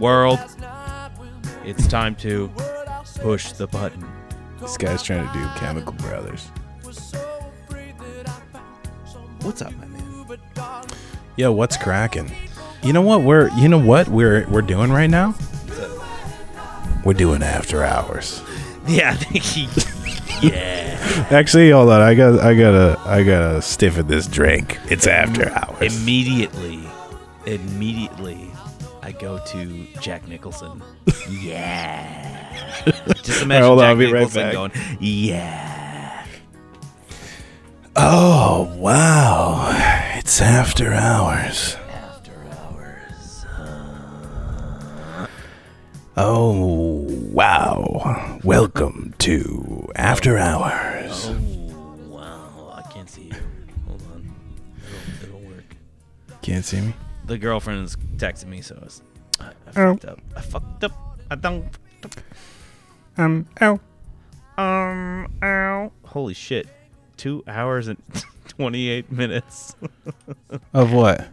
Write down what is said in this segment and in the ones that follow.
World, it's time to push the button. This guy's trying to do Chemical Brothers. What's up, my man? Yo, what's cracking? You know what we're you know what we're we're doing right now? We're doing after hours. Yeah, I think he. yeah. Actually, hold on. I got I gotta I gotta stiffen this drink. It's after hours. Immediately, immediately, I go to Jack Nicholson. yeah. Just imagine on, Jack I'll be right Nicholson back. going, yeah. Oh wow. It's after hours. After hours. Oh wow. Welcome to After Hours. Oh, wow. I can't see you. Hold on. It'll, it'll work. Can't see me? The girlfriend is texting me, so I, was, I, I Oh. fucked up. I fucked up. I don't. Um ow. Um, ow. Holy shit. Two hours and 28 minutes. Of what?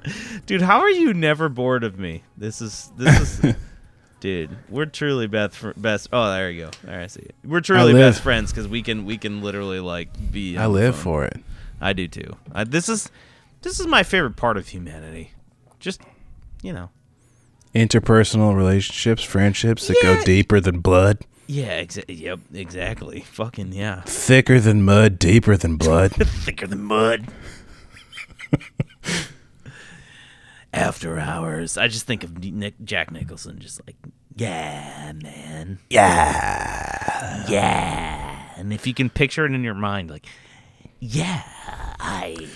Dude, how are you never bored of me? This is, this is, dude, we're truly best, fr- best. Oh, there you go. There, I see it. We're truly best friends because we can, we can literally like be. I live phone. for it. I do too. I, this is, this is my favorite part of humanity. Just, you know. Interpersonal relationships, friendships that Yeah. go deeper than blood, Yeah, exa- yep, exactly. Fucking yeah. thicker than mud, deeper than blood. Thicker than mud. After hours, I just think of Nick, Jack Nicholson, just like, yeah, man, yeah. yeah. And if you can picture it in your mind, like, yeah, I,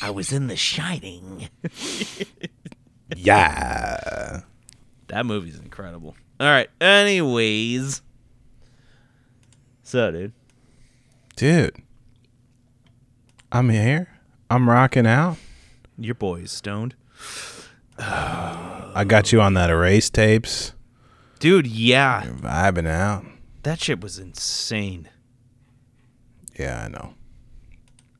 I was in The Shining. Yeah. That movie's incredible. All right. Anyways, so dude, Dude. I'm here. I'm rocking out. your boy is stoned, I got you on that erase tapes. dude. Yeah, You're vibing out. that shit was insane. Yeah, I know.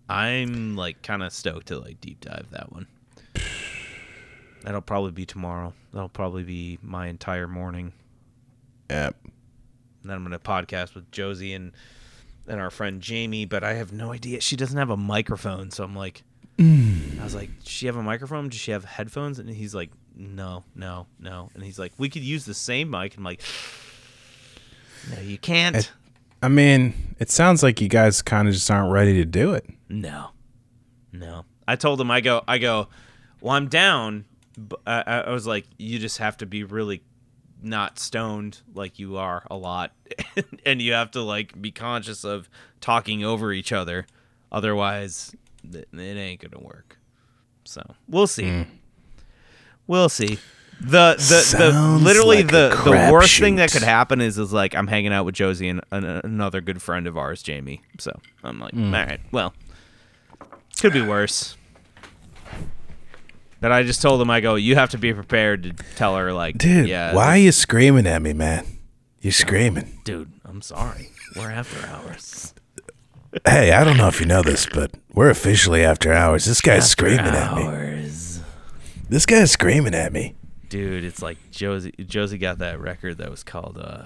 I'm like kind of stoked to like deep dive that one. That'll probably be tomorrow. That'll probably be my entire morning. Yep. And then I'm gonna podcast with Josie and and our friend Jamie, but I have no idea. She doesn't have a microphone, so I'm like, I was like, does she have a microphone? Does she have headphones? And he's like, no, no, no. And he's like, we could use the same mic. I'm like, no, you can't. It- I mean, it sounds like you guys kind of just aren't ready to do it. No, no. I told him, I go, I go. Well, I'm down. But I, I I was like, you just have to be really not stoned like you are a lot, and you have to like be conscious of talking over each other. Otherwise, it ain't gonna work. So we'll see. Hmm. We'll see. The the, the literally like the the worst thing that could happen is is like I'm hanging out with Josie and an, another good friend of ours, Jamie. So I'm like, mm. all right, well, could be worse. But I just told him, I go, you have to be prepared to tell her, like, Dude, yeah, why are you screaming at me, man? You're screaming. dude, I'm sorry. We're after hours. Hey, I don't know if you know this, but we're officially after hours. This guy's screaming at me. This guy's screaming at me. Dude, it's like Josie Josie got that record that was called uh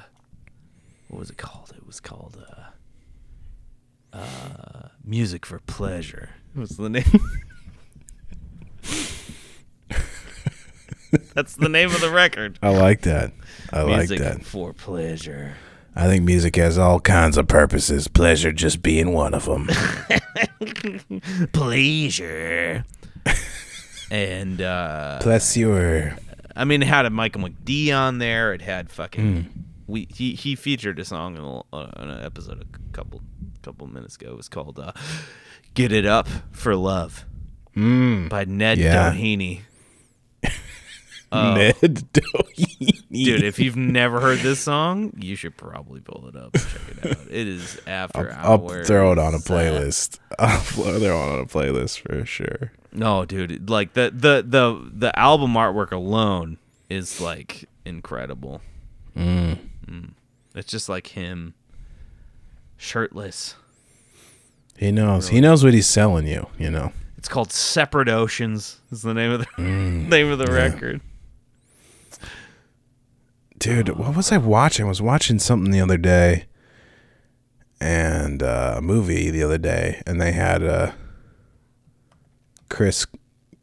what was it called? It was called uh uh Music for Pleasure. What's the name That's the name of the record. I like that. I like that. for pleasure. I think music has all kinds of purposes. Pleasure just being one of them. Pleasure. and uh Pleasure. I mean, it had a Michael McD on there. It had fucking. Hmm. We he he featured a song in, a, uh, an episode a couple couple minutes ago. It was called uh, "Get It Up for Love" Mm. by Ned Yeah. Doheny. Oh, Ned Doheny. dude, if you've never heard this song, you should probably pull it up and check it out. It is after I'll hours. throw it on a uh, playlist. I'll throw it on a playlist for sure. No, dude, like the the the the album artwork alone is like incredible. Mm. It's just like him shirtless. He knows. He knows what he's selling you. You know. It's called Separate Oceans. Is the name of the Mm, name of the record. dude what was i watching i was watching something the other day and uh, a movie the other day and they had uh chris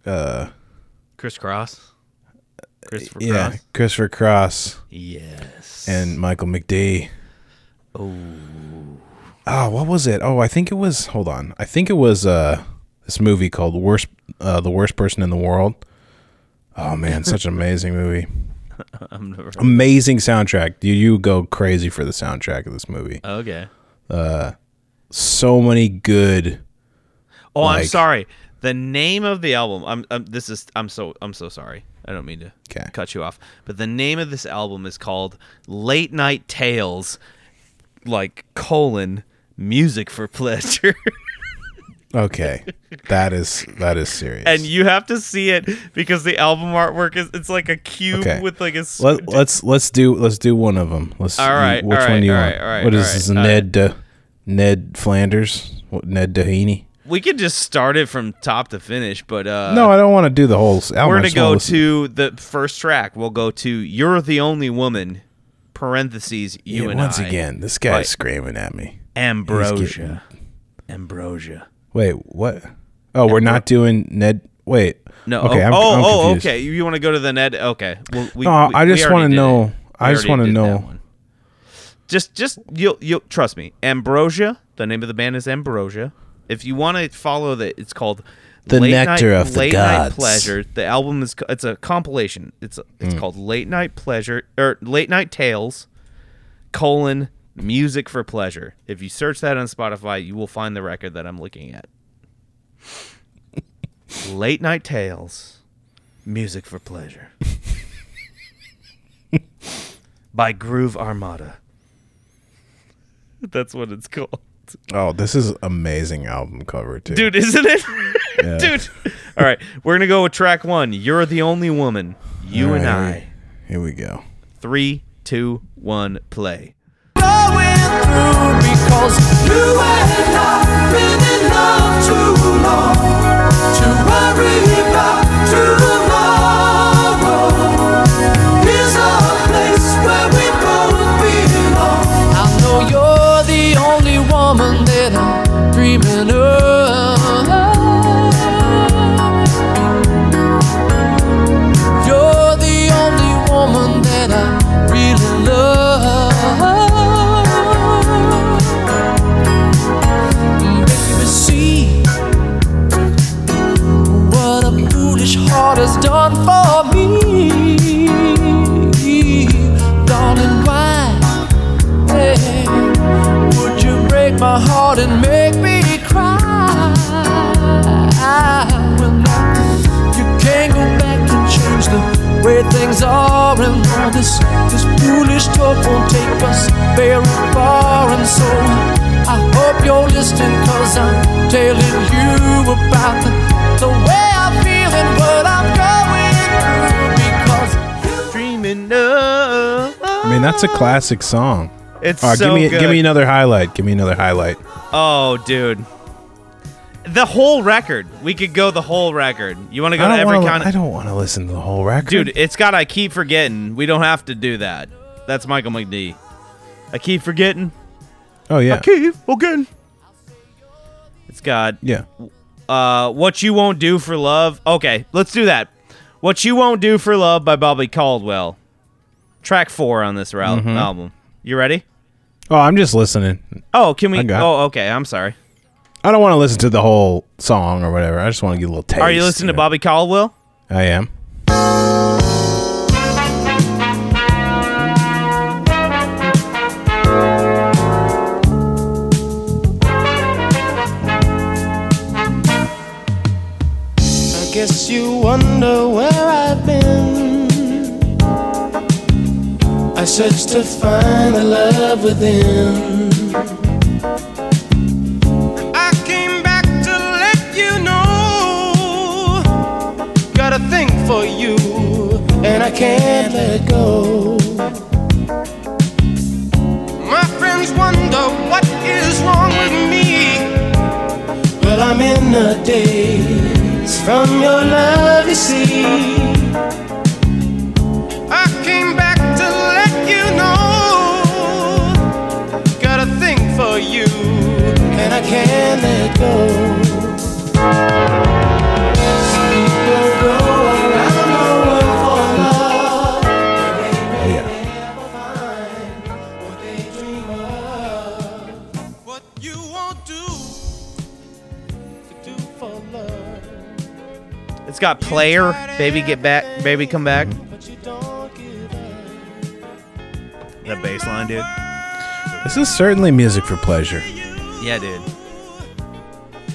uh Chris Cross. Christopher yeah Cross. christopher cross Yes. and michael mcdee oh, oh what was it oh i think it was hold on i think it was uh this movie called worst uh the worst person in the world oh man such an amazing movie amazing soundtrack you you go crazy for the soundtrack of this movie Okay. Uh so many good Oh, I'm sorry. The name of the album. I'm, I'm. This is. I'm so. I'm so sorry. I don't mean to Okay. cut you off. But the name of this album is called Late Night Tales, like colon music for pleasure. Okay, that is that is serious. and you have to see it because the album artwork is. It's like a cube Okay. with like a. Let, let's let's do let's do one of them. Let's. All right, Which all one do you all want? right, all right, what is this? Ned uh, Ned Flanders? What, Ned Doheny? We could just start it from top to finish, but uh, no, I don't want to do the whole. album. we're gonna go to the first track. We'll go to "You're the Only Woman." Parentheses. You Yeah, and once I. again, this guy's Right. screaming at me. Ambrosia. Ambrosia. Wait, what? Oh, we're not doing Ned. Wait. No. Okay. oh, I'm, oh, I'm oh, okay. You want to go to the Ned? Okay. Well, we, No, we- I just wanna know- I just wanna know- Just, just you'll, you'll trust me. Ambrosia. The name of the band is Ambrosia. If you want to follow that, it's called The Late Nectar Night, of the Late Gods. Night Pleasure. The album is it's a compilation. It's it's Mm. called Late Night Pleasure or Late Night Tales colon music for pleasure. If you search that on Spotify, you will find the record that I'm looking at. Late Night Tales, music for pleasure. By Groove Armada. That's what it's called. Oh, this is amazing album cover too. Dude, isn't it? Yeah. Dude. All right, we're going to go with track 1. You're the only woman. You All and I. Here we go. Three, two, one, play. going through because you and I've been in love too long to worry about tomorrow. This this foolish talk won't take us very far and so I hope you're listening cause I'm telling you about the, the way I'm feeling what I'm going through because Dreaming of. I mean, that's a classic song. It's right, so give me good. give me another highlight. Give me another highlight. Oh, dude. The whole record. We could go the whole record. You want to go to every kind I don't want to listen to the whole record, Dude, it's got I keep forgetting. We don't have to do that. That's Michael McD. I keep forgetting. Oh yeah, I keep forgetting. It's got yeah. uh What You Won't Do for Love. Okay, let's do that. What You Won't Do for Love by Bobby Caldwell. Track 4 on this Mm-hmm. album. You ready? Oh, I'm just listening. Oh, can we. Oh, okay. I'm sorry. I don't want to listen to the whole song or whatever. I just want to get a little taste. Are you listening to know? Bobby Caldwell? I am. I guess you wonder where I've been. I searched to find the love within. for you, and I can't let go. My friends wonder what is wrong with me. Well, I'm in a daze from your love, you see. It's got player, baby get back, baby come back. but you don't give up. That bass line, dude. This is certainly music for pleasure. Yeah, dude.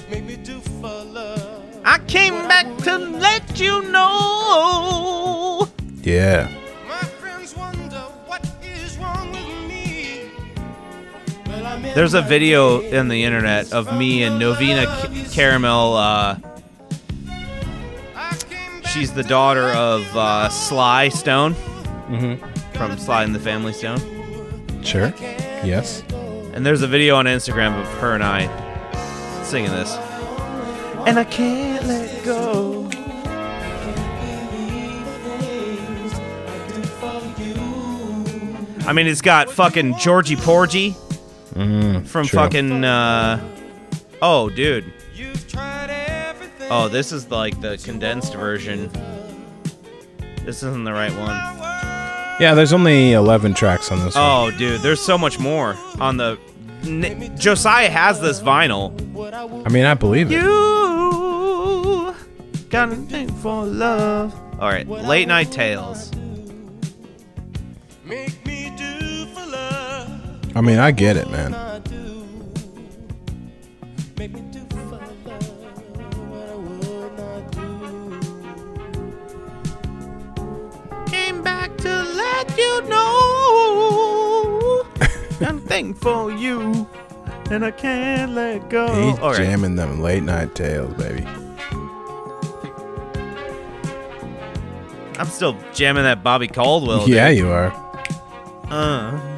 Make me do for love. I came back to let you know. Yeah. My friends wonder what is wrong with me. Well, I'm in There's a video in the internet of me and Novena K- Carmel. Uh, I came back she's the daughter of uh, Sly Stone Mm-hmm. from Sly and the Family Stone. Sure. Yes. And there's a video on Instagram of her and I singing this. And I can't let go. I can fuck you. I mean, it's got fucking Georgie Porgy from true. fucking. Uh, oh, dude. You've tried everything. Oh, this is like the condensed version. This isn't the right one. Yeah, there's only 11 tracks on this one. Oh, dude, there's so much more on the. N- Josiah has this vinyl. I mean, I believe it. You got a thing for love. All right, late night tales. Make me do for love. I mean, I get it, man. You know. thing for you, and I can't let go. He's All right. jamming them late night tales, baby. I'm still jamming that Bobby Caldwell. yeah, dude. you are. Uh.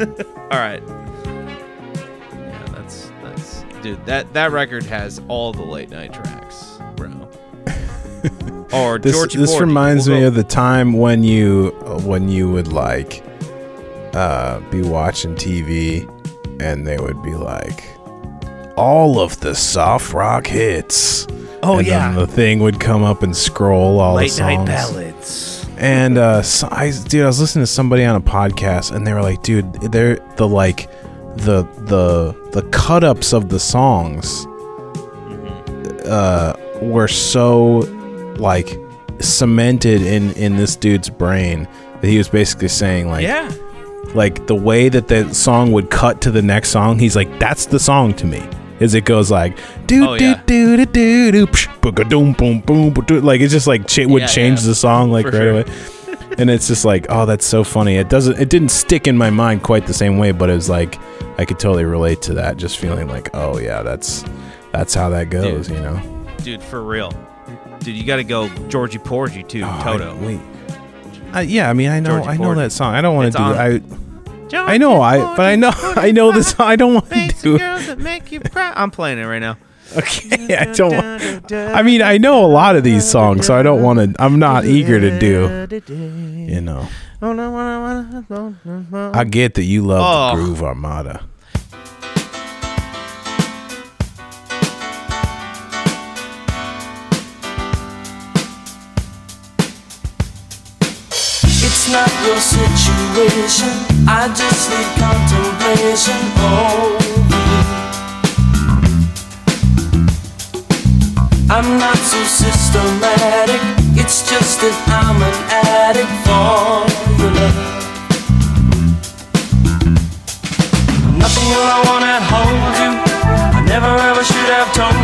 All right. Yeah, that's that's dude. That that record has all the late night tracks, bro. or This Georgie this Porgy. reminds We'll me go- of the time when you when you would like uh be watching TV and they would be like all of the soft rock hits. Oh and yeah. then the thing would come up and scroll all late the night songs. ballads. And uh, so I, dude, I was listening to somebody on a podcast, and they were like, "Dude, they're the like the the the cut ups of the songs uh, were so like cemented in in this dude's brain that he was basically saying like yeah. like the way that the song would cut to the next song. He's like, that's the song to me. Is it goes like do Oh, do yeah. do do do do psh, boom boom ba- doo. like it just like cha- would Yeah, change yeah. the song like For right sure. away. and it's just like oh that's so funny. It doesn't it didn't stick in my mind quite the same way, but it was like I could totally relate to that. Just feeling like oh yeah that's that's how that goes. Dude. You know. Dude, for real. Dude, you got to go Georgie Porgy too. Oh, I- Toto. wait. Uh, yeah, I mean, I know, Georgie I know Porgy. that song. I don't want It's to do. on- I, I know, I, but I know, I know this. I don't want to do. girls that make you cry. I'm playing it right now. Okay, I don't. want- I mean, I know a lot of these songs, so I don't want to. I'm not eager to do. You know, oh, I get that you love Oh. the Groove Armada. Not your situation. I just need contemplation you. I'm not so systematic. It's just that I'm an addict for your love. Nothing I wanna hold you. I never ever should have told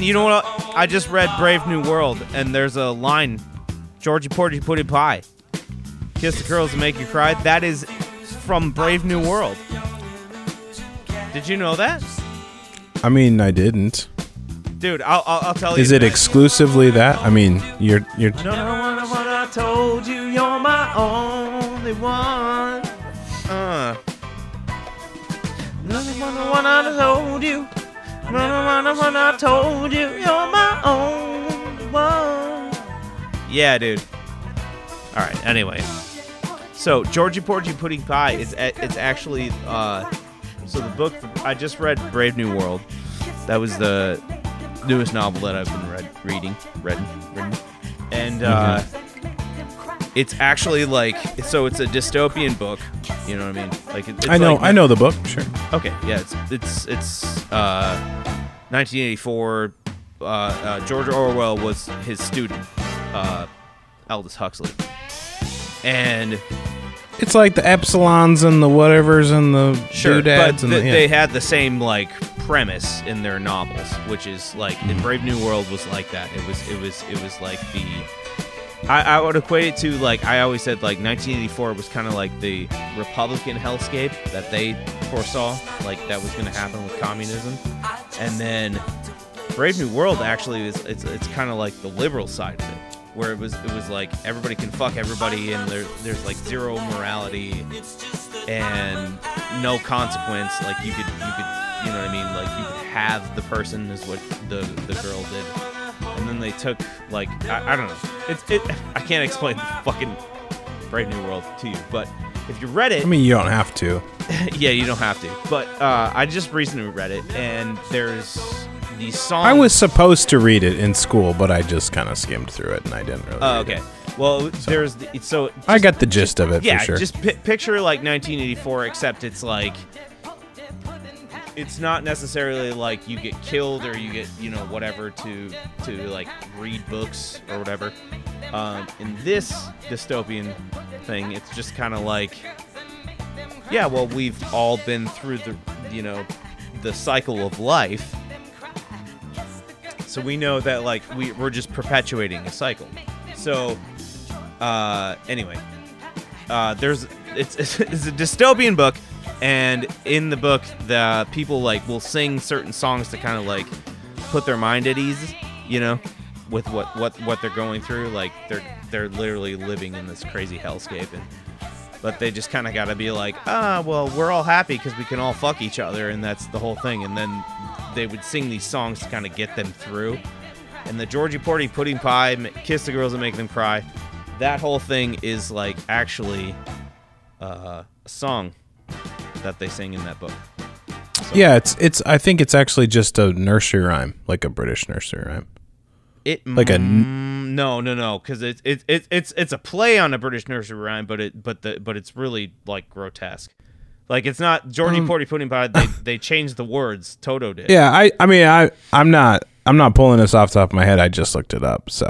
And you know what? I just read Brave New World, and there's a line Georgie Porgy Pudding Pie. Kiss the girls and make you cry. That is from Brave New World. Did you know that? I mean, I didn't. Dude, I'll, I'll, I'll tell you. Is it exclusively that? I mean, you're you're No, no, no, what I told you, you're my only one. Uh. No, no, no, what I told you. No, no, no, what I told you, you're my only one. Yeah, dude. All right. Anyway, so Georgie Porgy Pudding Pie is it's actually uh, so the book I just read Brave New World. That was the newest novel that I've been read, reading, read, written, and uh, it's actually like so it's a dystopian book. You know what I mean? Like it, it's I know like- I know the book. Sure. Okay, yeah, it's it's it's uh, 1984. Uh, uh, George Orwell was his student, uh, Aldous Huxley, and It's like the epsilons and the whatevers and the sure, but doodads and th- the, yeah. they had the same like premise in their novels, which is like in Brave New World was like that. It was it was it was like the I, I would equate it to like I always said like 1984 was kind of like the Republican hellscape that they foresaw, like that was going to happen with communism, and then Brave New World actually is it's it's kind of like the liberal side of it, where it was it was like everybody can fuck everybody and there there's like zero morality and no consequence. Like you could you could you know what I mean? Like you could have the person is what the the girl did, and then they took like I, I don't know. It's it I can't explain the fucking Brave New World to you, but if you read it, I mean, you don't have to. yeah, you don't have to. But uh, I just recently read it, and there's these songs. I was supposed to read it in school, but I just kind of skimmed through it and I didn't really. Oh, it. okay. Well, there's the, so I got the gist of it yeah, for sure. just pi- picture like 1984, except it's like it's not necessarily like you get killed or you get you know whatever to to like read books or whatever. Um, in this dystopian thing, it's just kind of like yeah, well, we've all been through the you know the cycle of life. So we know that like we, we're just perpetuating a cycle. So uh, anyway, uh, there's it's, it's it's a dystopian book, and in the book, the people like will sing certain songs to kind of like put their mind at ease, you know, with what what what they're going through. Like they're they're literally living in this crazy hellscape, and but they just kind of got to be like, ah, well, we're all happy because we can all fuck each other, and that's the whole thing. And then they would sing these songs to kind of get them through. And the Georgie Porgy Pudding Pie, Kiss the Girls and Make Them Cry, that whole thing is like actually uh, a song that they sing in that book. yeah, it's it's. I think it's actually just a nursery rhyme, like a British nursery rhyme. It Like a n- mm, no no no because it's it, it, it's it's a play on a British nursery rhyme, but it but the but it's really like grotesque. Like it's not Georgie Porgy Pudding Pie. They they changed the words. Toto did. Um, Yeah, I I mean I I'm not I'm not pulling this off the top of my head. I just looked it up, so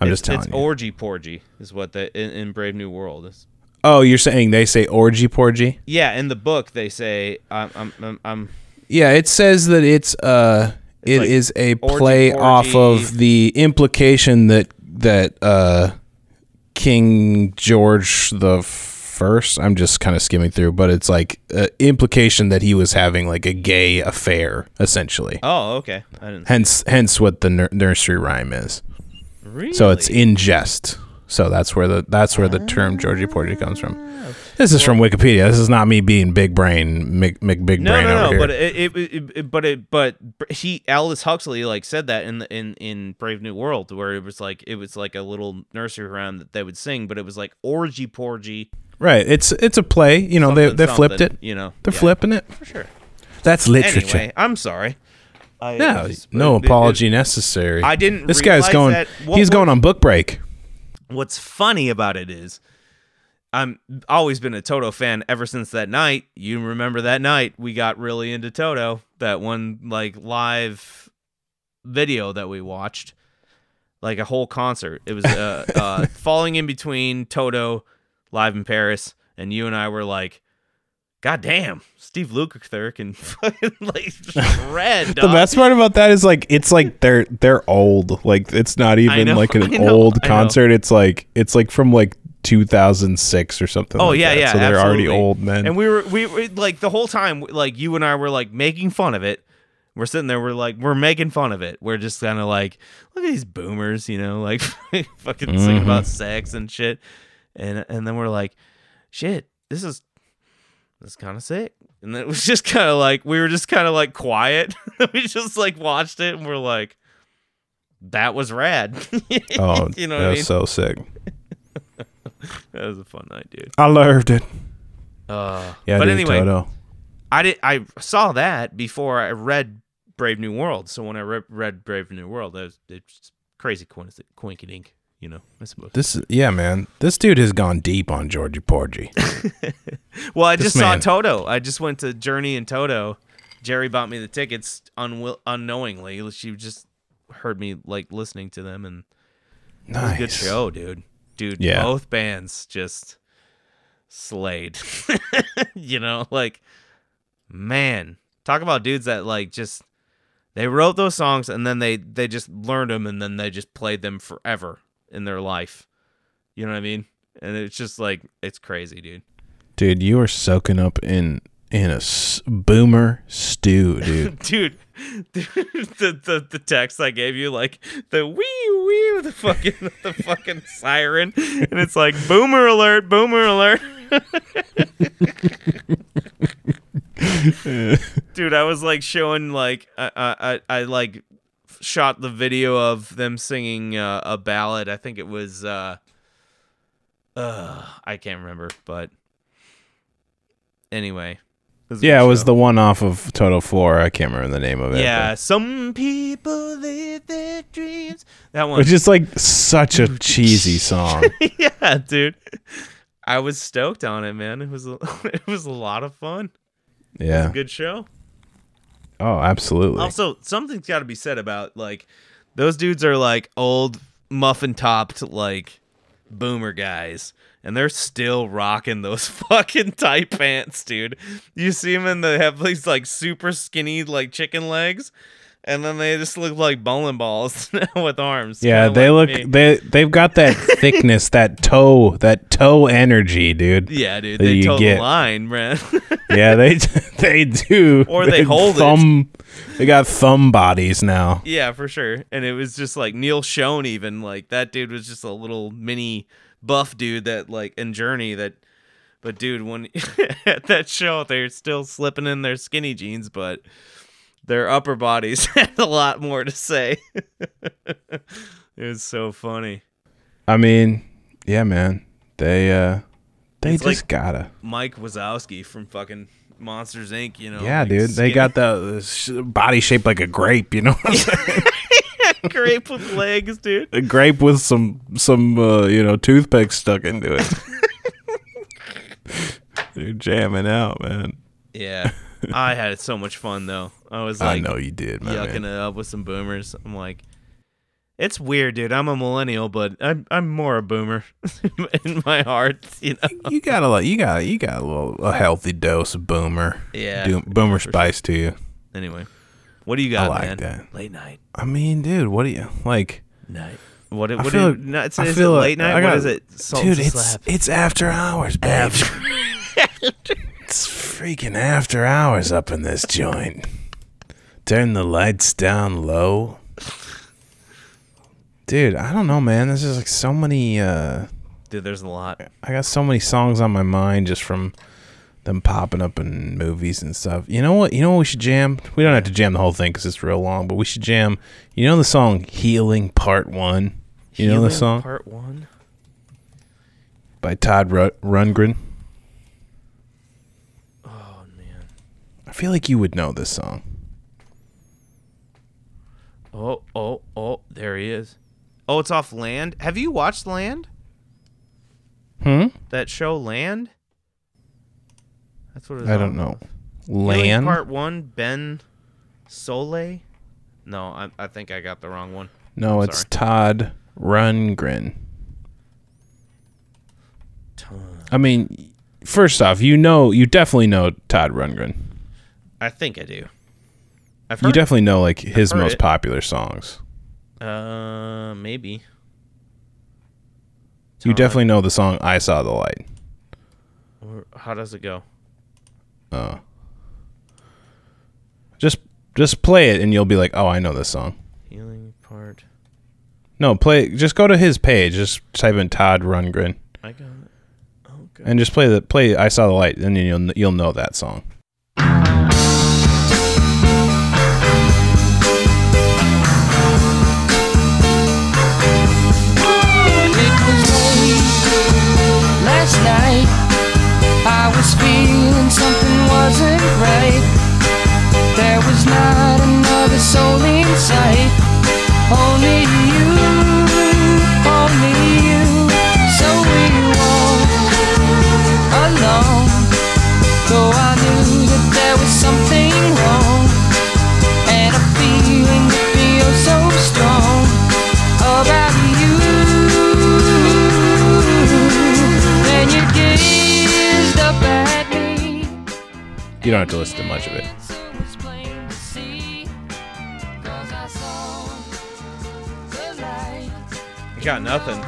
I'm it's, just telling it's you. orgy porgy is what the in, in Brave New World is. Oh, you're saying they say orgy porgy? Yeah, in the book they say I'm I'm I'm, I'm Yeah, it says that it's uh It's it like is a orgy, play off of the implication that that uh King George the First. I'm just kind of skimming through, but it's like uh, implication that he was having like a gay affair, essentially. oh okay. I didn't Hence, hence what the nur- nursery rhyme is. really. So it's in jest. So that's where the that's where the term Georgie Porgy comes from. Ah. This is from Wikipedia. This is not me being big brain, Mick big no brain no over no. here. But it, it, it, but it but he Aldous Huxley like said that in the, in in Brave New World where it was like it was like a little nursery rhyme that they would sing, but it was like orgy porgy. right, it's it's a play. You know, they something, they flipped it. You know, They're Yeah, flipping it. for sure. That's literature. Anyway, I'm sorry. I, no, it's- no apology necessary. I didn't This guy's going. that- what- he's what- going on book break. What's funny about it is, I'm always been a Toto fan ever since that night. You remember that night we got really into Toto. That one like live video that we watched, like a whole concert. It was uh, uh, falling in between Toto live in Paris, and you and I were like, God damn, Steve Lukather can fucking like red. The best part about that is like it's like they're they're old. Like it's not even know, like an know, old concert. It's like it's like from like 2006 or something. Oh like yeah, that. yeah. So they're already old men. And we were we were like the whole time, like you and I were like making fun of it. We're sitting there, we're like, we're making fun of it. We're just kind of like, look at these boomers, you know, like fucking sing Mm-hmm. about sex and shit. And and then we're like, shit, this is this is kind of sick. And then it was just kind of like we were just kind of like quiet. we just like watched it and we're like, that was rad. oh, you know that I was mean? so sick. that was a fun night, dude. I loved it. Uh, Yeah, but dude, anyway, Toto. I did. I saw that before I read Brave New World. So when I re- read Brave New World, that was it's crazy coincidence, coinkydink, you know. I suppose. This is yeah, man. This dude has gone deep on Georgie Porgy. Well, I This just saw Toto. I just went to Journey and Toto. Jerry bought me the tickets unwill- unknowingly. She just heard me like listening to them, and nice. a good show, dude. Dude, Yeah. both bands just slayed. you know, like man, talk about dudes that like just they wrote those songs and then they they just learned them and then they just played them forever in their life. You know what I mean? And it's just like it's crazy, dude. Dude, you are soaking up in in a s- boomer stew, dude. dude, the, the the text I gave you, like the wee wee, the fucking the fucking siren, and it's like boomer alert, boomer alert. dude, I was like showing like I I, I I, like shot the video of them singing uh, a ballad. I think it was uh uh I can't remember, but anyway. a yeah, it was show. the one off of Toto Four. I can't remember the name of it. Yeah, but- some people live their dreams. That one. which is like such a cheesy song. yeah, dude. I was stoked on it, man. It was a, it was a lot of fun. Yeah. Good show. Oh, absolutely. Also, something's got to be said about like those dudes are like old muffin topped like boomer guys. And they're still rocking those fucking tight pants, dude. You see them and they have these like super skinny like chicken legs, and then they just look like bowling balls with arms. yeah, they look me. they they've got that thickness, that toe, that toe energy, dude. Yeah, dude, they toe get. the line, man. Yeah, they they do. Or they hold it. thumb, They got thumb bodies now. yeah, for sure. And it was just like Neal Schon, even like that dude was just a little mini buff dude that like in Journey that. But dude, when at that show, they're still slipping in their skinny jeans, but their upper bodies had a lot more to say. it was so funny. I mean, yeah, man. They uh they It's just like- gotta. Mike Wazowski from fucking Monsters Inc. You know, Yeah, like dude. They got the the sh- body shaped like a grape, you know what I'm saying? grape with legs, dude. a grape with some some uh, you know toothpicks stuck into it. They're jamming out, man. Yeah, I had so much fun though. I was like, I know you did, man. yucking it up with some boomers. I'm like, it's weird, dude. I'm a millennial, but I'm I'm more a boomer in my heart. You know? You got a lot. You got you got a little a healthy dose of boomer. Yeah, Do, boomer for sure. spice to you. Anyway, what do you got, like man? that. Late night, I mean, dude, what do you like? night. What? I What? feel do like- you, no, it's, I is feel it like- late night? I got- is it? Salt dude, it's slap. it's after hours, babe. it's freaking after hours up in this joint. Turn the lights down low. Dude, I don't know, man. There's just like so many uh Dude, there's a lot. I got so many songs on my mind just from them popping up in movies and stuff. You know what? You know what we should jam? We don't have to jam the whole thing because it's real long, but we should jam. You know the song "Healing Part One"? You know the song Part one. by Todd Ru- Rundgren. Oh man. I feel like you would know this song. Oh oh oh! There he is. Oh, it's off Land. Have you watched Land? Hmm. That show Land. That's what it's I don't know. Land. Part One. Ben Soleil. No, I, I think I got the wrong one. no, I'm it's sorry. Todd Rundgren. Ton- I mean, first off, you know, you definitely know Todd Rundgren. I think I do. I've You definitely know like his most it. popular songs. uh, maybe. You definitely know the song "I Saw the Light." How does it go? Uh, just just play it and you'll be like, "Oh, I know this song." Healing part. No, play. Just go to his page. Just type in Todd Rundgren I got it. Okay. and just play the play. "I Saw the Light," and then you'll you'll know that song. Night. I was feeling something wasn't right. You don't have to listen to much of it. So it's plain to see, 'cause I saw the light. I got nothing.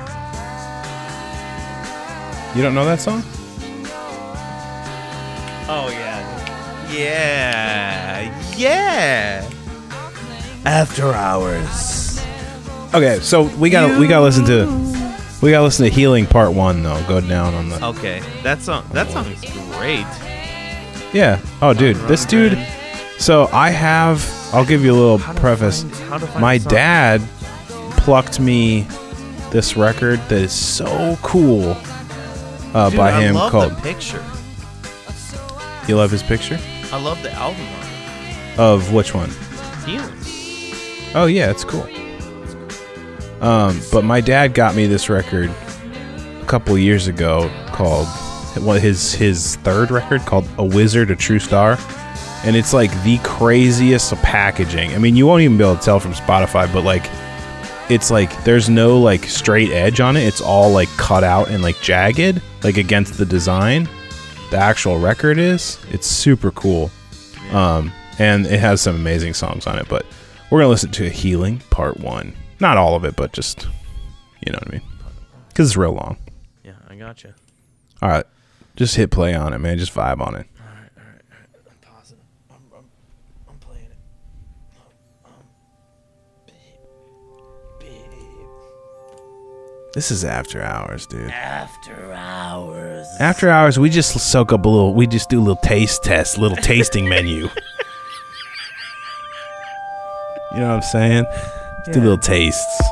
You don't know that song? Oh yeah. Yeah. Yeah. After hours. Okay, so we got to we got to listen to we got to listen to Healing Part 1 though. Go down on the Okay. That song. That song is great. Yeah. Oh dude, this dude So I have I'll give you a little preface. find- how to find My dad plucked me this record that is so cool uh, Dude, by I him love called the picture. You love his picture? I love the album art. Of which one? Healing. Oh yeah, it's cool. Um, but my dad got me this record a couple years ago called his his third record called A Wizard, a True Star. And it's like the craziest packaging. I mean, you won't even be able to tell from Spotify, but like it's like there's no like straight edge on it. It's all like cut out and like jagged, like against the design. The actual record is. It's super cool. Um, and it has some amazing songs on it, but we're gonna listen to Healing Part One. Not all of it, but just you know what I mean, because it's real long. Yeah, I gotcha. All right, just hit play on it, man. Just vibe on it. I'm pausing. I'm, I'm, I'm playing it. Um, This is After Hours, dude. After hours. After Hours, we just soak up a little. We just do a little taste test, little tasting menu. You know what I'm saying? Just Do little tastes.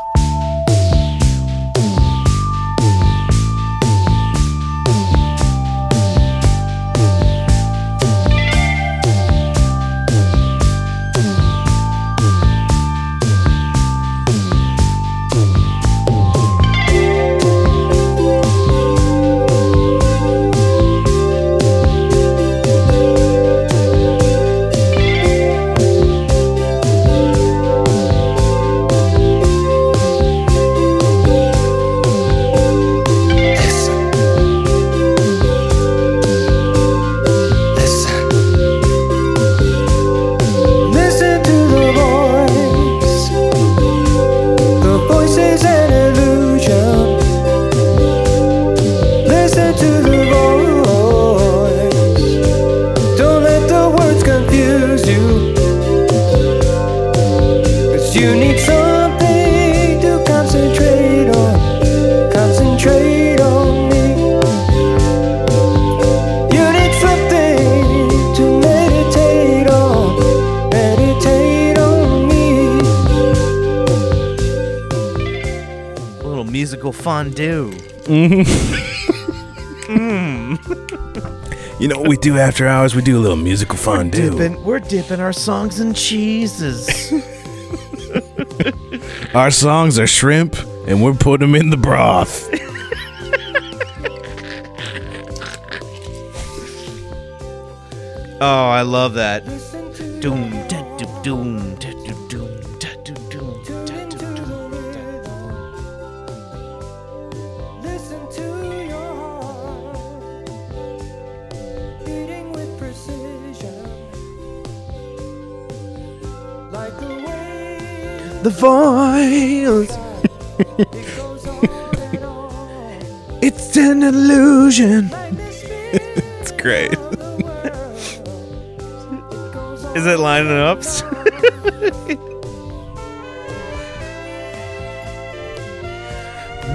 Fondue. Mm. You know what we do after hours? We do a little musical fondue. Dipping, we're dipping our songs in cheeses. Our songs are shrimp, and we're putting them in the broth. oh, I love that. Doom, da, doom, doom, da, doom, doom, the voice. it's an illusion. It's great. Is it lining up?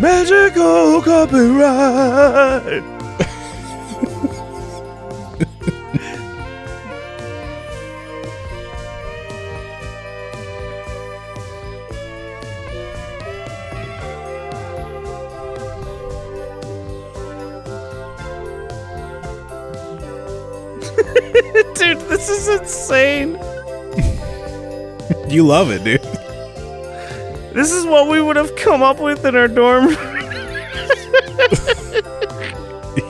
Magical copyright. You love it, dude. This is what we would have come up with in our dorm.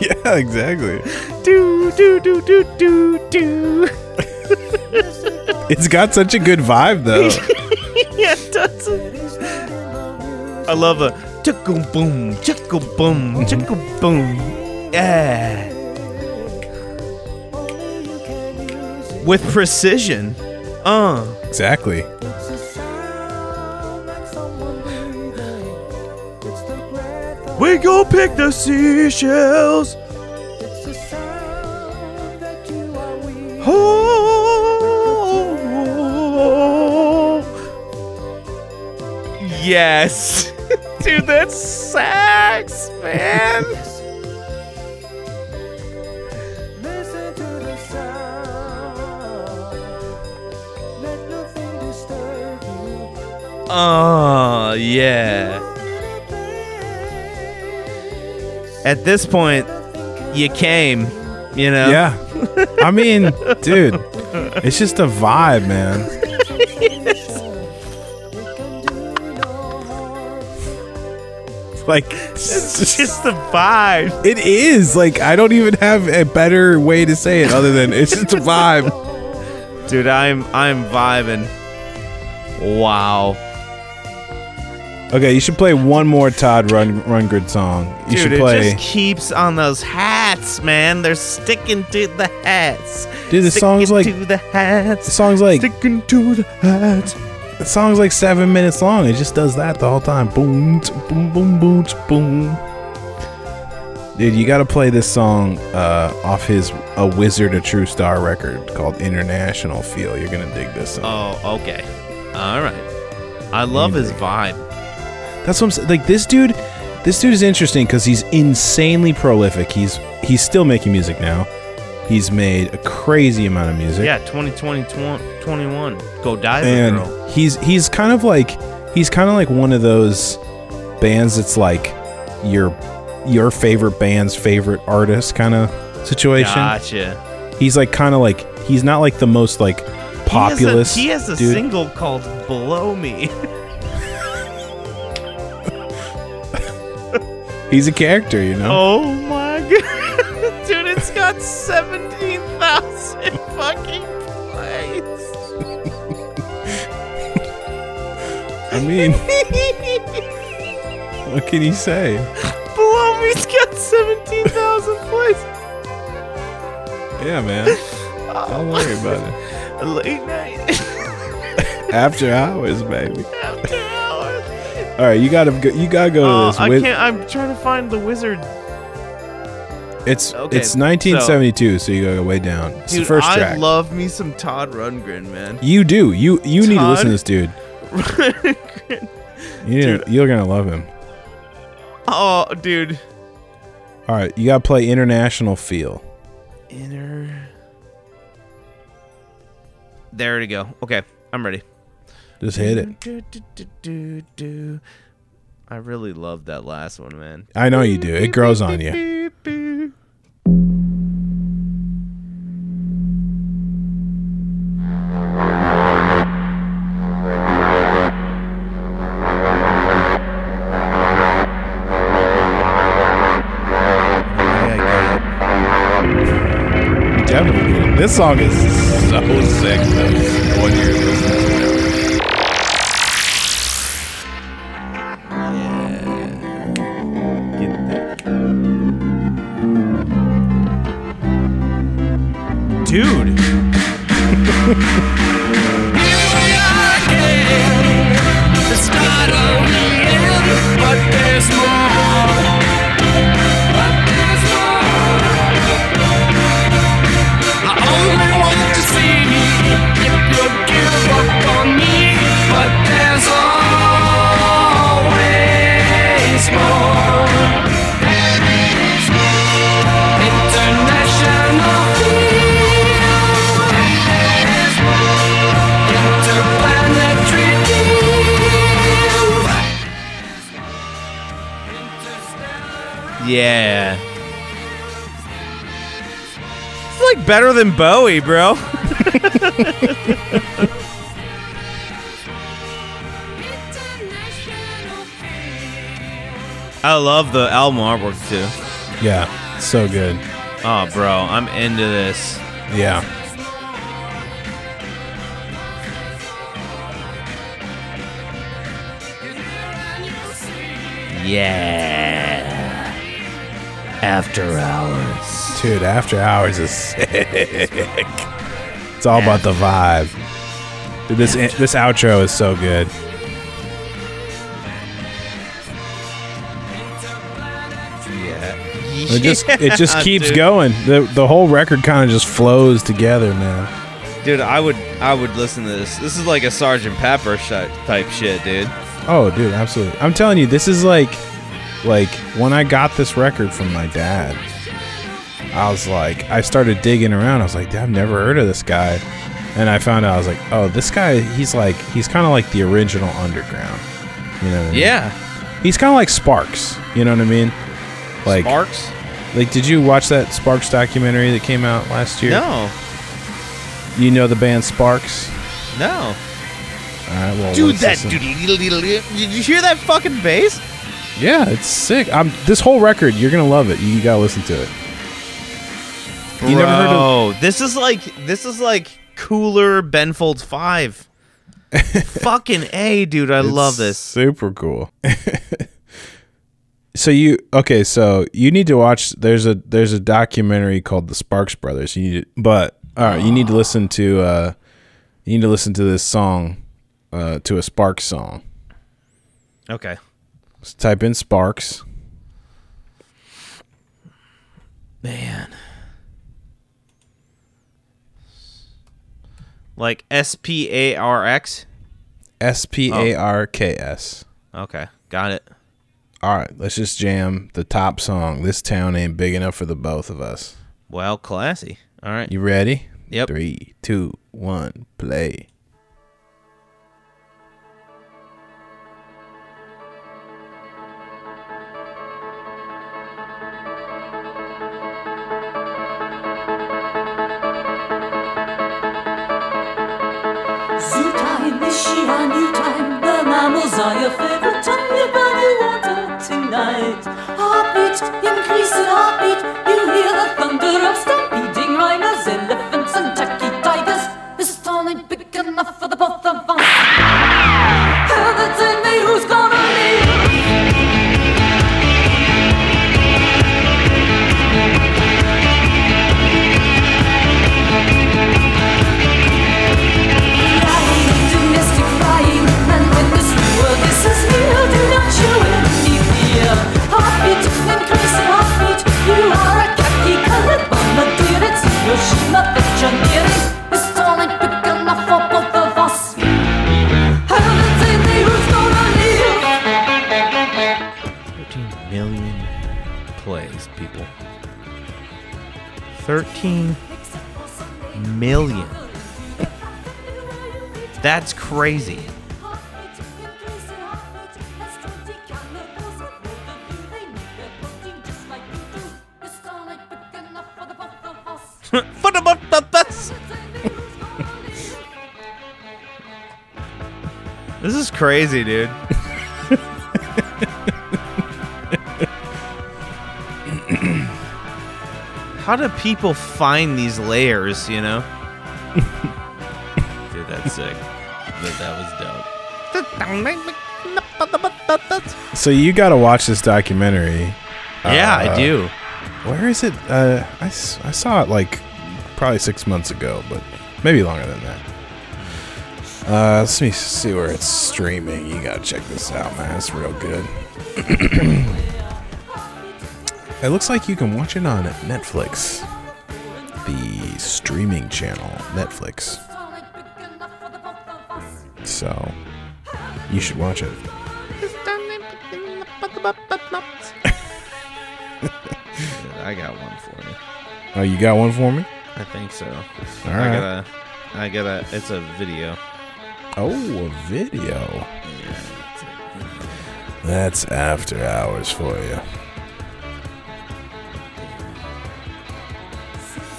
Yeah, exactly. do do do do do do. It's got such a good vibe, though. yeah, it does. I love a chickle boom, chickle boom, chickle boom. Yeah. With precision. Uh. Exactly. We go pick the seashells. Oh. Yes. Dude, that sax, man. Oh, yeah. At this point, you came, you know? Yeah. I mean, dude, it's just a vibe, man. Like, It's just the vibe. it is. Like, I don't even have a better way to say it other than it's just a vibe. Dude, I'm I'm vibing. Wow. Okay, you should play one more Todd Run Rundgren song. You Dude, should it play. just keeps on those hats, man. They're sticking to the hats. Dude, the song's Sticking like to the hats. the song's like Sticking to the hats. the song's like seven minutes long. It just does that the whole time. Boom, boom, boom, boom, boom. Dude, you got to play this song uh, off his "A Wizard, a True Star" record called "International Feel." You're gonna dig this song. Oh, okay. All right. I love his vibe. That's what I'm saying. Like this dude, this dude is interesting because he's insanely prolific. He's he's still making music now. He's made a crazy amount of music. Yeah, 2020, 21. Go dive, and girl. he's he's kind of like he's kind of like one of those bands that's like your your favorite band's favorite artist kind of situation. Gotcha. He's like kind of like he's not like the most like populous. He has a, he has a single called "Below Me." He's a character, you know. oh my god, dude! It's got seventeen thousand fucking plays. I mean, what can you say? Below me's got seventeen thousand plays. Yeah, man. Don't oh. worry about it. Late night After hours, baby. after hours. All right, you gotta go, you gotta go Oh, to this. I can't. I'm trying to find the wizard. It's Okay, it's 1972, so, you gotta go way down. It's Dude, the first I track. love me some Todd Rundgren, man. you do. You you need to listen to this dude. Rundgren. You dude. You're gonna love him. Oh, dude. All right, you gotta play International Feel. Inner. There to go. Okay, I'm ready. Just hit it. Do, do, do. I really love that last one, man. I know you do. It grows on you. Beep, beep. Definitely. This song is better than Bowie, bro. I love the album artwork too. Yeah, so good. Oh, bro, I'm into this. Yeah. Yeah. After hours. Dude, After Hours is sick. It's all about the vibe. Dude, this this outro is so good. Yeah. It just it just keeps going. The the whole record kind of just flows together, man. Dude, I would I would listen to this. This is like a Sergeant Pepper shi- type shit, dude. Oh, dude, absolutely. I'm telling you, this is like like when I got this record from my dad. I was like, I started digging around. I was like, I've never heard of this guy. And I found out I was like, oh, this guy, he's like, he's kind of like the original underground. You know? I mean? Yeah. He's kind of like Sparks. You know what I mean? Like, Sparks? like, did you watch that Sparks documentary that came out last year? No. You know the band Sparks? No. All right, well, Dude, that dude. Did you hear that fucking bass? Yeah, it's sick. I'm, this whole record, you're gonna love it. You gotta listen to it. You never heard of? Oh, this is like this is like cooler Ben Folds Five. fucking a, dude. I love this. Super cool. so you okay? So you need to watch. There's a there's a documentary called The Sparks Brothers. You need, to, but all right, you need to listen to. uh You need to listen to this song, uh to a Sparks song. Okay. Just type in Sparks. Man. Like S P A R X. S P A R K S. Oh. Okay, got it. All right, let's just jam the top song. This town ain't big enough for the both of us. Well, classy. All right. You ready? Yep. Three, two, one, play. Are your favorite. You value water tonight. Heartbeat, increasing heartbeat. You hear the thunder of stampeding rhinos, elephants, and Jackie tigers. This town ain't big enough for the both of us. 13 million. That's crazy. That? That's this is crazy, dude. How do people find these layers? You know, dude, that's sick. That that was dope. So you got to watch this documentary. Yeah, I Uh, do. Where is it? Uh, I, s- I saw it like probably six months ago, but maybe longer than that. Uh, let me see where it's streaming. You gotta check this out, man. It's real good. It looks like you can watch it on Netflix, the streaming channel Netflix. So you should watch it. I got one for you. Oh, you got one for me? I think so. All right. I gotta. I gotta. It's a video. Oh, a video. Yeah. a- That's after hours for you.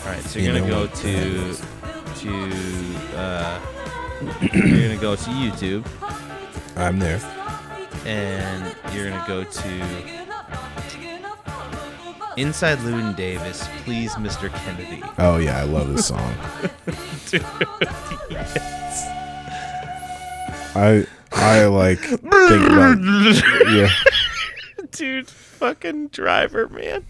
All right. So You you're gonna go to to. Uh, you're gonna go to YouTube I'm there. and you're gonna go to Inside Llewyn Davis. Please, Mr. Kennedy. Oh yeah, I love this song. I I like think about yeah. Dude, fucking driver, man.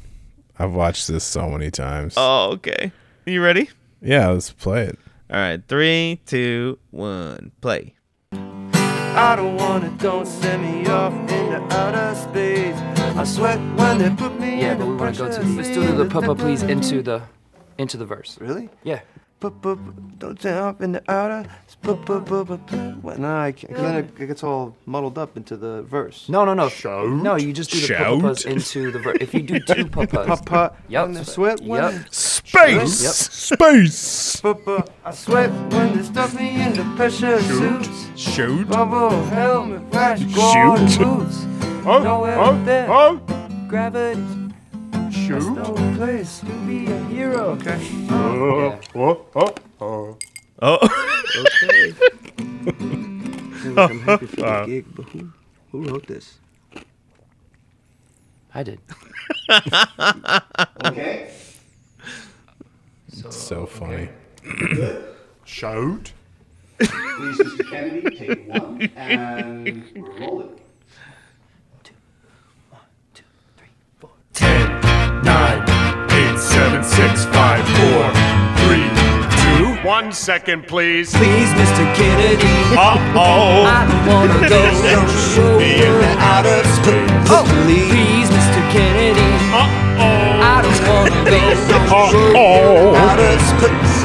I've watched this so many times. Oh, okay. You ready? Yeah, let's play it. All right, three, two, one, play. I don't want it, don't send me off into outer space. I sweat when they put me Yeah, in but the we want to go to pressure the. Let's do the suit. papa please into the, into the verse. Really? Yeah. Put, put, don't send off the outer. No, I can't. 'cause then it, it gets all muddled up into the verse. No, no, no. No, you just do the Shout. papas into the verse. If you do two papas, Papa, Yep. when they sweat when Yep. they Space. Yep. Space. Papa, I sweat when they stuff me in the pressure suits. Shoot. Bubble, helmet, flash, guard, Shoot. boots. Nowhere oh, there. Gravity. Shoot. That's no place to be a hero. Okay. Oh, oh, oh, oh, oh. Okay. Seems like I'm happy for the uh, gig, but who, who wrote this? I did. Okay. So funny. Shout. Please, Mr. Kennedy, take one and roll it. Ten, nine, eight, seven, six, five, four, three, two, one second, please. Please, Mr. Oh, Kennedy, Uh-oh. I don't wanna go. Don't show me in the outer space. Oh, please, Mr. Kennedy, Uh-oh. I don't wanna go. Don't show Uh-oh. outer space.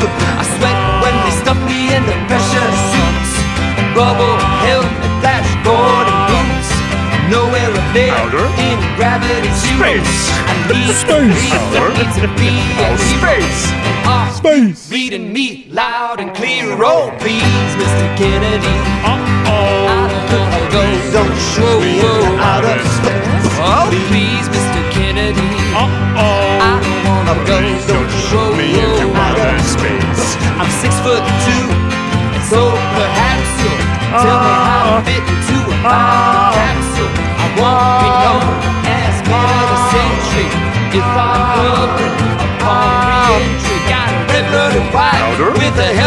Outer in gravity space. I need Space. breathe, to be Outer space. Ah, Space. reading me loud and clear. Oh, please, Mr. Kennedy. Uh-oh. I don't wanna go. Don't show me outer space. Oh, please, Mr. Kennedy. I Uh-oh. I don't wanna go. Don't don't show me into outer space. I'm six foot two, and so perhaps you'll tell me how to fit into a capsule. I won't be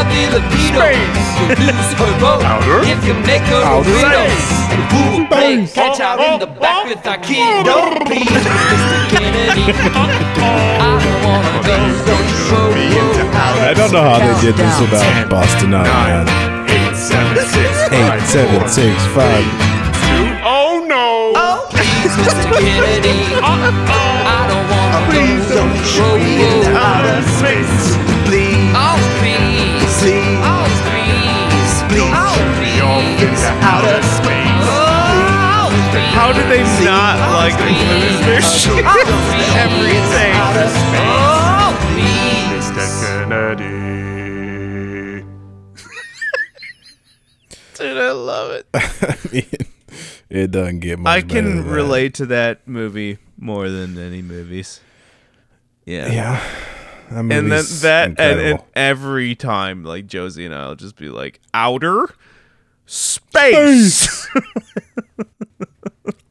with libido. space. You'll lose her vote if you make her a widow. And who will play catch out in the back with our kid? Don't please, Mr. Kennedy. I don't wanna go. Don't show me into outer I don't know how they did this without busting out, Nine, man. eight, seven, six, Eight, five, seven, four, six, five. two. Oh no. Oh, please, Mr. Kennedy. I don't wanna Please don't show me in the outer space. They not like lose their shit? Everything. Oh. Mr. Kennedy. Dude, I love it. I mean, it doesn't get much I better than can that. relate to that movie more than any movies. Yeah. Yeah. That And then that and, and every time like Josie and I'll just be like outer space.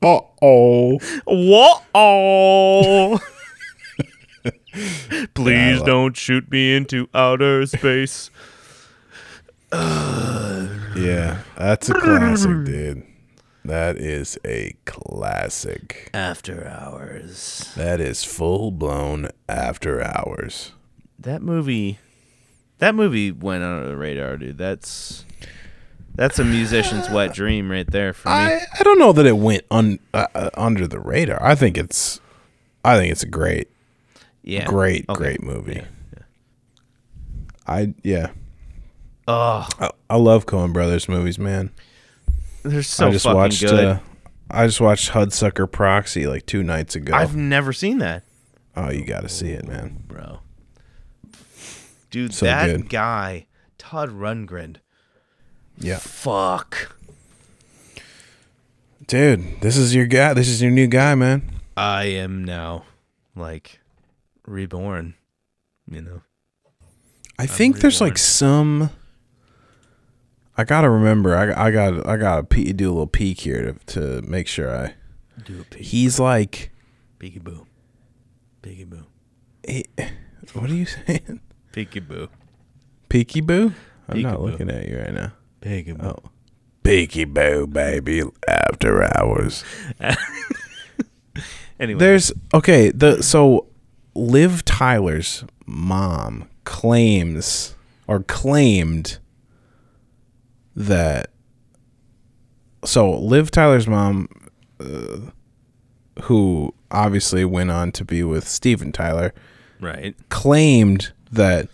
Uh-oh. what? Oh. Please Yeah. don't shoot me into outer space. Yeah, that's a classic, dude. That is a classic. After hours. That is full blown after hours. That movie that movie went under the radar, dude. That's That's a musician's wet dream right there for me. I, I don't know that it went un, uh, uh, under the radar. I think it's I think it's a great yeah. great Okay. great movie. I yeah. Oh, I, I love Coen Brothers movies, man. they're so I just fucking watched good. uh I just watched Hudsucker Proxy like 2 nights ago. I've never seen that, oh, you got to see it, man. bro. Dude, So that good. guy, Todd Rundgren. Yeah. Fuck. Dude, this is your guy. This is your new guy, man. I am now like reborn. You know. I think there's reborn. like some. I gotta remember. I I got I gotta pe- do a little peek here to to make sure I. Do a peek. He's like, Peeky boo. Peeky boo. he, what are you saying? Peeky boo. Peeky boo? I'm not looking at you right now. Peeky boo. Oh, boo, baby. After hours. Anyway. There's okay. The so Liv Tyler's mom claims or claimed that. So Liv Tyler's mom, uh, who obviously went on to be with Steven Tyler, right. claimed that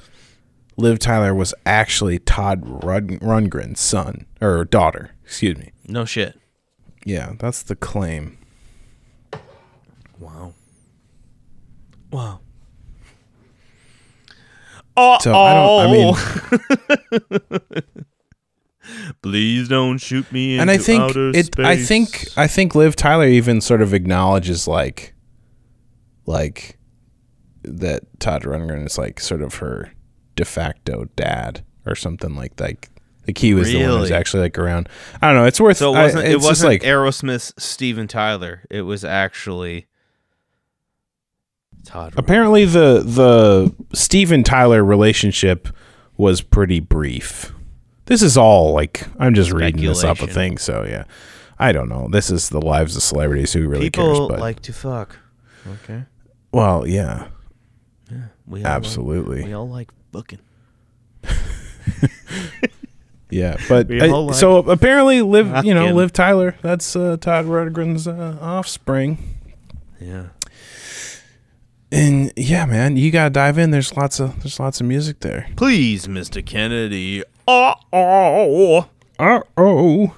Liv Tyler was actually Todd Rud- Rundgren's son or daughter. Excuse me. No shit. Yeah, that's the claim. Wow. Wow. Oh, So I don't. I mean. please don't shoot me into and I think it. I think I think Liv Tyler even sort of acknowledges like, like, that Todd Rundgren is like sort of her de facto dad or something like like like he was the one who's Really? actually like around. I don't know. It's worth. So it wasn't. it it's just wasn't like Aerosmith's Steven Tyler. It was actually Todd. Apparently the the Steven Tyler relationship was pretty brief. This is all like I'm just reading this off a thing, so yeah. I don't know. This is the lives of celebrities who really People cares, but like to fuck. Okay. well, yeah. Yeah, we all Absolutely. Like, we all like fucking. Yeah, but uh, so apparently, Liv, you know, fucking. Liv Tyler, that's uh, Todd Rundgren's uh, offspring, Yeah. and yeah, man, you gotta dive in. There's lots of there's lots of music there. Please, Mr. Kennedy. Uh oh. Uh oh.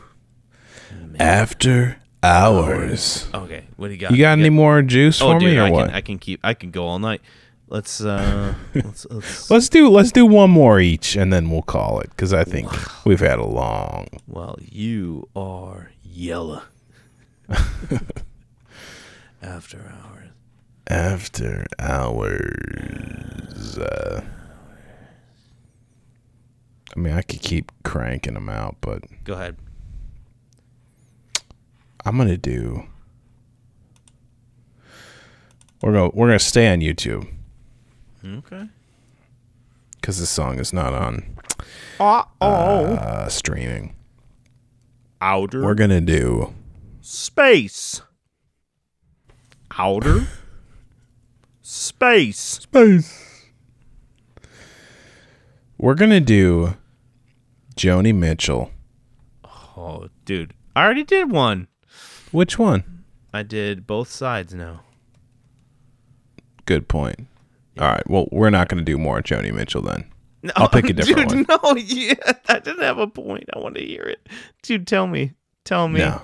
After hours. Okay. What do you got? You got any got- more juice Oh, for dude, me or I what? can. I can keep. I can go all night. Let's. uh Let's. let's Let's do let's do one more each, and then we'll call it because I think we've had a long. Well, you are yellow. After hours. After hours. Uh, I mean, I could keep cranking them out, but Go ahead. I'm gonna do. We're gonna we're gonna stay on YouTube Okay. because this song is not on Uh oh. uh, streaming. Outer We're gonna do space. Outer space. space. We're gonna do Joni Mitchell. Oh, dude, I already did one. Which one? I did both sides now. Good point. All right. Well, we're not gonna do more Joni Mitchell then. No, I'll pick a different dude, No, yeah, I didn't have a point. I want to hear it, dude. Tell me, tell me. No,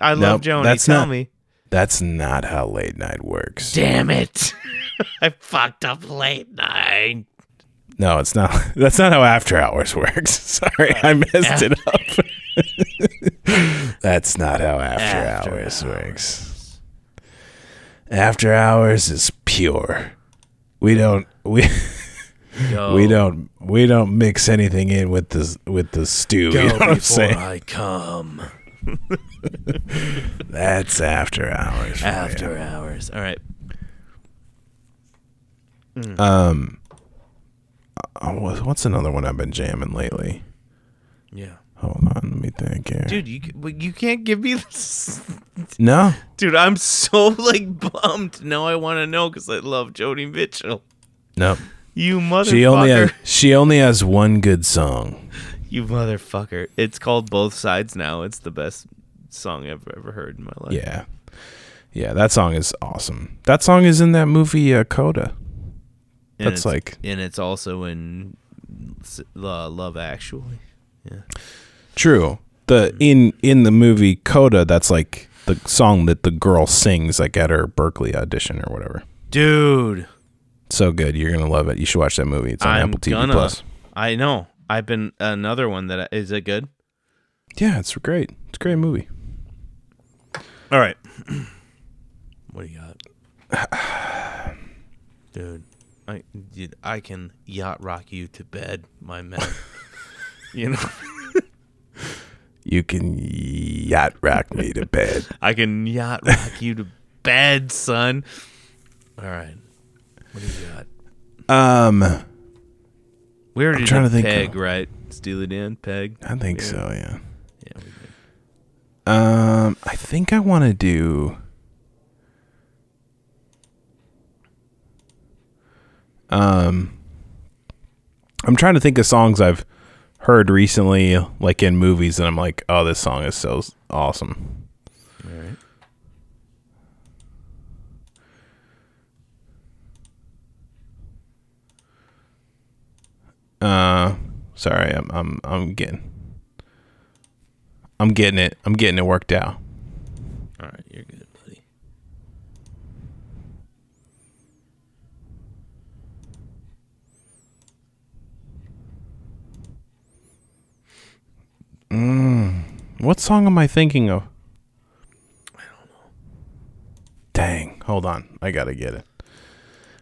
I love Nope, Joni. that's tell not- me. that's not how late night works. Damn it! I fucked up late night. No, it's not. That's not how after hours works. Sorry, I uh, messed it up. that's not how after, After hours, works. After hours is pure. We don't we Go, we don't we don't mix anything in with the with the stew. go you know what I'm before saying? I come. That's after hours. for you. After hours. All right. Um, uh, what's another one I've been jamming lately? Yeah. Hold on, let me think here. Dude, you you can't give me this. No, Dude, I'm so like bummed. Now I want to know because I love Joni Mitchell. no. You motherfucker. She only has she only has one good song. You motherfucker. It's called Both Sides now. It's the best song I've ever heard in my life. Yeah. Yeah, that song is awesome. That song is in that movie uh, Coda. And That's it's- like and it's also in uh, Love Actually. Yeah. True. The in in the movie Coda, that's like the song that the girl sings like at her Berkeley audition or whatever. Dude, So good, you're gonna love it. You should watch that movie. It's on I'm Apple TV gonna. Plus. I know. I've been another one that is it good? Yeah, it's great. It's a great movie. All right. what do you got? Dude, I dude, I can yacht rock you to bed, my man. you know, You can yacht rock me to bed. I can yacht rock you to bed, son. All right. What do you got? Um, We already I'm trying did to think Peg, of- right? Steely Dan, Peg. I think Yeah. so. Yeah. Yeah, we did. Um, I think I want to do. Um, I'm trying to think of songs I've heard recently, like in movies, and I'm like, oh, this song is so awesome. All right. Uh, sorry, I'm I'm I'm getting, I'm getting it, I'm getting it worked out. All right, you're good, buddy. What song am I thinking of? I don't know. Dang, hold on, I gotta get it.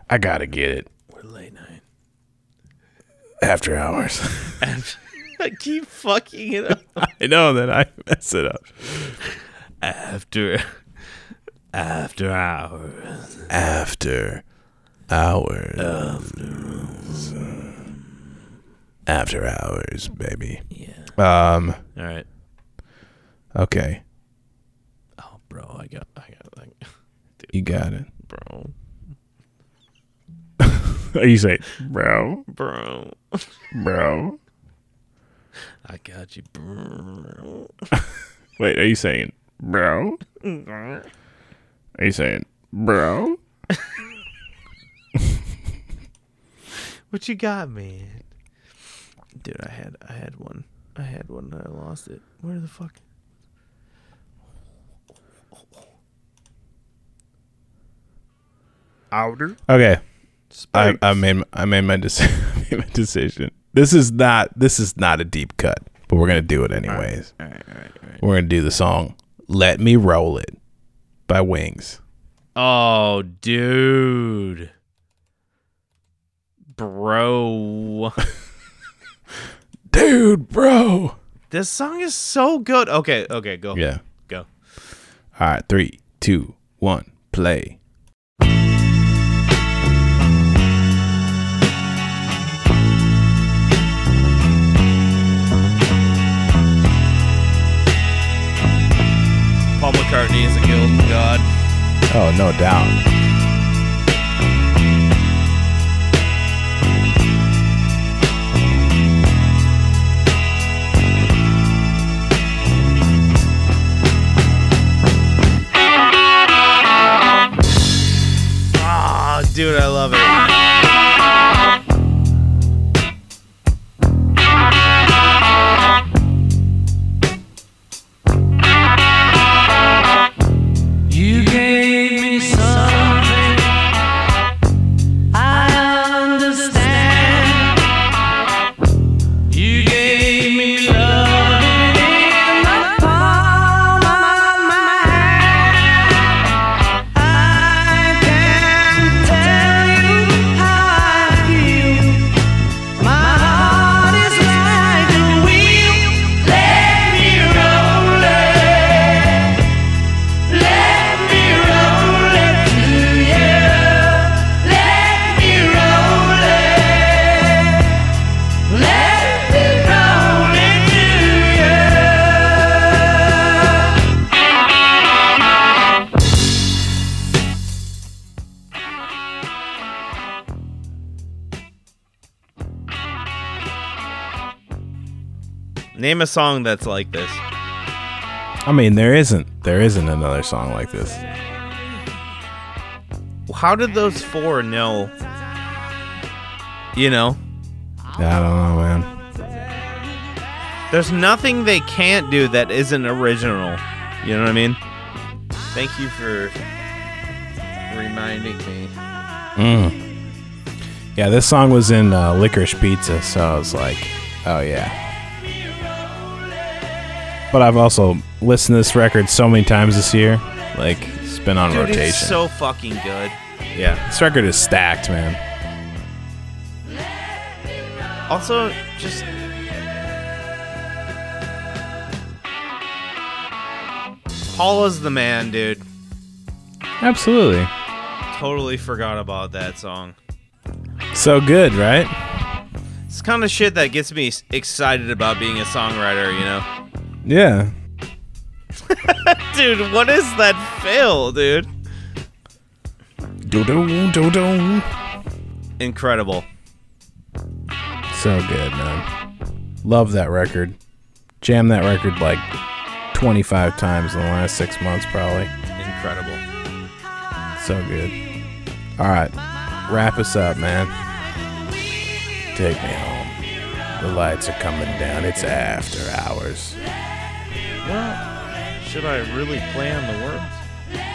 I gotta get it. We're late night. After hours. I keep fucking it up. I know that I mess it up. After after hours. After hours. After hours, baby. Yeah. Um. All right. Okay, Oh, bro, I got, I got, like, dude, you got it. bro, Are you say, bro, bro, bro. I got you, bro. Wait, are you saying, bro? Are you saying, bro? What you got, man? Dude, I had, I had one, I had one, and I lost it. Where the fuck? Outer. Okay, I, I made I made my decision. made my decision. This is not this is not a deep cut, but we're gonna do it anyways. All right, all right, all right. We're gonna do the song "Let Me Roll It" by Wings. Oh, dude, bro, Dude, bro. this song is so good. Okay, okay, go. Yeah. go. All right, three, two, one, play. Paul McCartney is a guild god. Oh, no doubt. Dude, I love it. A song that's like this. I mean, there isn't there isn't another song like this. How did those four know? You know, I don't know, man. there's nothing they can't do that isn't original. You know what I mean? Thank you for reminding me. Mm. Yeah, this song was in uh, Licorice Pizza, so I was like, oh yeah. But I've also listened to this record so many times this year, like it's been on Dude, rotation. it's so fucking good. yeah, this record is stacked, man. Also, just Paula's the man, dude. Absolutely, Totally forgot about that song. so good, right? It's kind of shit that gets me excited about being a songwriter, you know? Yeah, Dude, what is that fill, dude? do do do do. Incredible. So good, man. Love that record. Jam that record like 25 times in the last six months, probably. Incredible. So good. All right, wrap us up, man. Take me home. The lights are coming down. It's after hours. Well, should I really play on the words?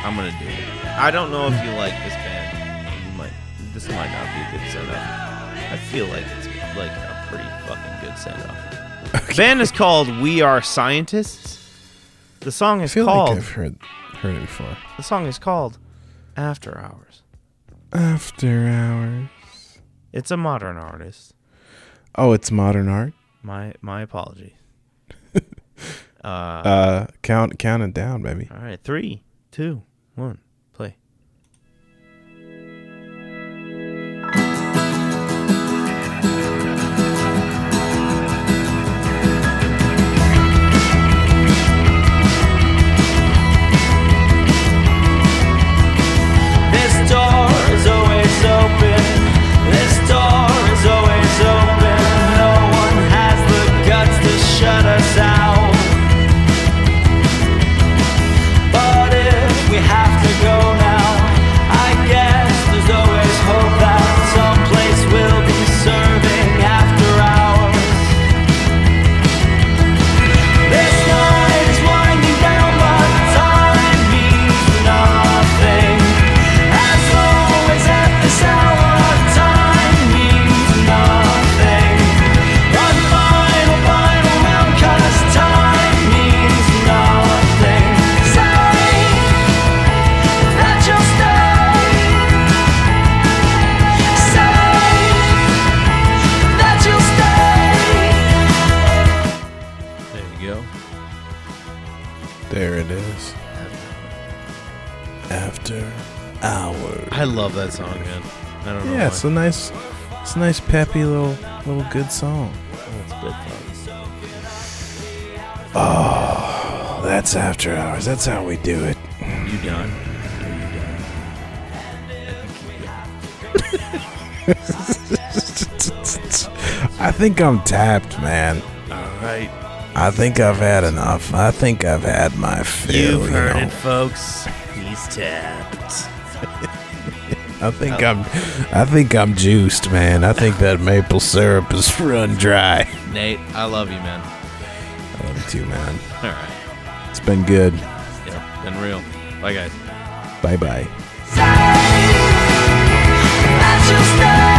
I'm gonna do it. I don't know if you like this band. You might. This might not be a good send off. I feel like it's like a pretty fucking good send off. The band is called We Are Scientists. The song is I is feel called. like I've heard heard it before. the song is called After Hours. After hours. It's a modern artist. Oh, it's modern art. My my apology. uh, Uh, count count it down, baby. all right, three, two, one, play. This door it's a nice, it's a nice peppy little little good song. It's good fun. Oh, that's after hours. That's how we do it. You done? I think I'm tapped, man. All right. I think I've had enough. I think I've had my fill. You've you heard know. it, folks. He's tapped. I think I'm, I think I'm juiced, man. I think that maple syrup is run dry. Nate, I love you, man. I love you too, man. All right. It's been good. Yeah, been real. Bye, guys. Bye bye. That you'll stay.